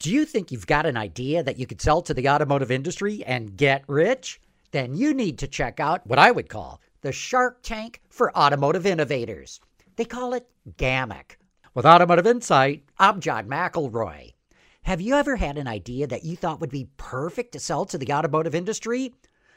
Do you think you've got an idea that you could sell to the automotive industry and get rich? Then you need to check out what I would call the Shark Tank for Automotive Innovators. They call it GAMIC. With Automotive Insight, I'm John McElroy. Have you ever had an idea that you thought would be perfect to sell to the automotive industry?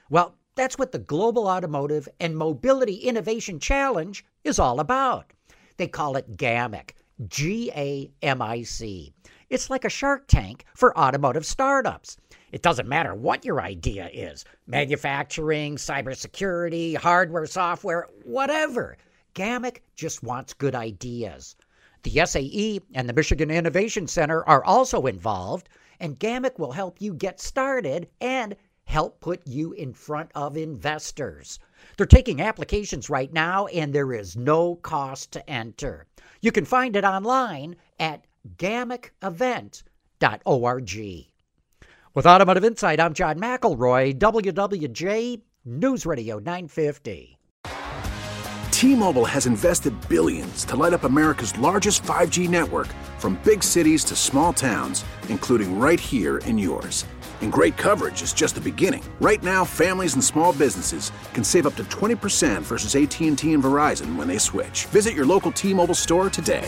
Well, that's what the Global Automotive and Mobility Innovation Challenge is all about. They call it GAMIC, G A M I C. It's like a shark tank for automotive startups. It doesn't matter what your idea is manufacturing, cybersecurity, hardware, software, whatever. GAMIC just wants good ideas. The SAE and the Michigan Innovation Center are also involved, and GAMIC will help you get started and help put you in front of investors. They're taking applications right now, and there is no cost to enter. You can find it online at gamicevent.org. With Automotive Insight, I'm John McElroy, WWJ News Radio 950. T-Mobile has invested billions to light up America's largest 5G network from big cities to small towns, including right here in yours. And great coverage is just the beginning. Right now, families and small businesses can save up to 20% versus AT&T and Verizon when they switch. Visit your local T-Mobile store today.